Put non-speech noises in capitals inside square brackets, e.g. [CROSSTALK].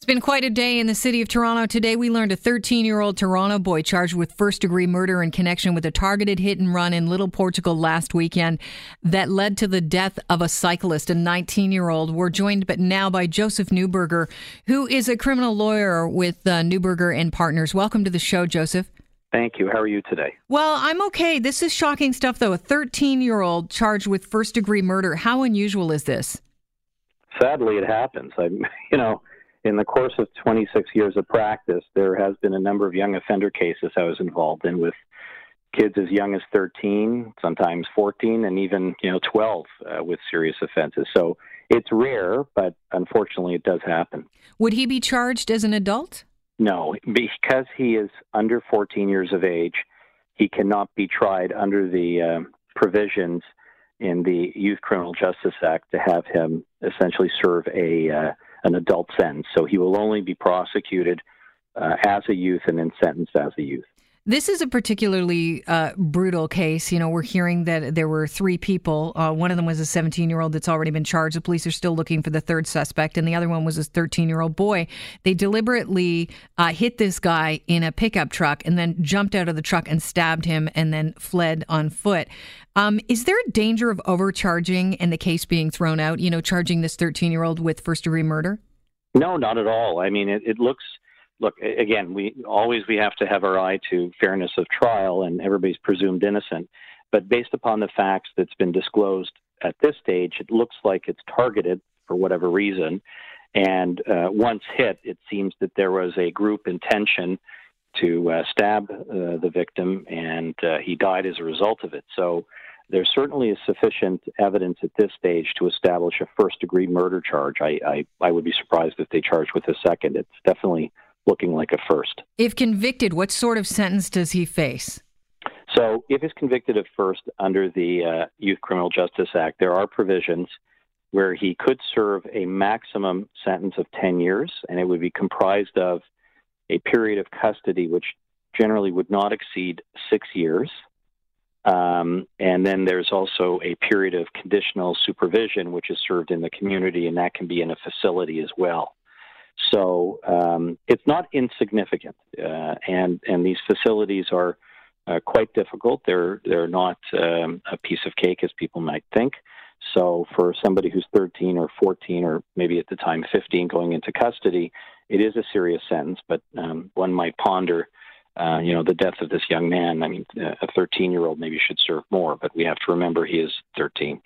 It's been quite a day in the city of Toronto. Today, we learned a 13 year old Toronto boy charged with first degree murder in connection with a targeted hit and run in Little Portugal last weekend that led to the death of a cyclist, a 19 year old. We're joined but now by Joseph Neuberger, who is a criminal lawyer with uh, Neuberger and Partners. Welcome to the show, Joseph. Thank you. How are you today? Well, I'm okay. This is shocking stuff, though. A 13 year old charged with first degree murder. How unusual is this? Sadly, it happens. I, [LAUGHS] you know, in the course of 26 years of practice, there has been a number of young offender cases I was involved in with kids as young as 13, sometimes 14, and even you know 12 uh, with serious offenses. So it's rare, but unfortunately, it does happen. Would he be charged as an adult? No, because he is under 14 years of age, he cannot be tried under the uh, provisions in the Youth Criminal Justice Act to have him essentially serve a uh, an adult sentence. So he will only be prosecuted uh, as a youth and then sentenced as a youth. This is a particularly uh, brutal case. You know, we're hearing that there were three people. Uh, one of them was a 17 year old that's already been charged. The police are still looking for the third suspect, and the other one was a 13 year old boy. They deliberately uh, hit this guy in a pickup truck and then jumped out of the truck and stabbed him and then fled on foot. Um, is there a danger of overcharging and the case being thrown out? You know, charging this 13 year old with first degree murder? No, not at all. I mean, it, it looks look again we always we have to have our eye to fairness of trial and everybody's presumed innocent but based upon the facts that's been disclosed at this stage it looks like it's targeted for whatever reason and uh, once hit it seems that there was a group intention to uh, stab uh, the victim and uh, he died as a result of it so there certainly is sufficient evidence at this stage to establish a first degree murder charge. I, I, I would be surprised if they charged with a second. It's definitely looking like a first. If convicted, what sort of sentence does he face? So, if he's convicted of first under the uh, Youth Criminal Justice Act, there are provisions where he could serve a maximum sentence of 10 years, and it would be comprised of a period of custody which generally would not exceed six years. Um, and then there's also a period of conditional supervision, which is served in the community, and that can be in a facility as well. So um, it's not insignificant, uh, and and these facilities are uh, quite difficult. They're they're not um, a piece of cake as people might think. So for somebody who's 13 or 14 or maybe at the time 15 going into custody, it is a serious sentence. But um, one might ponder, uh, you know, the death of this young man. I mean, a 13 year old maybe should serve more, but we have to remember he is 13.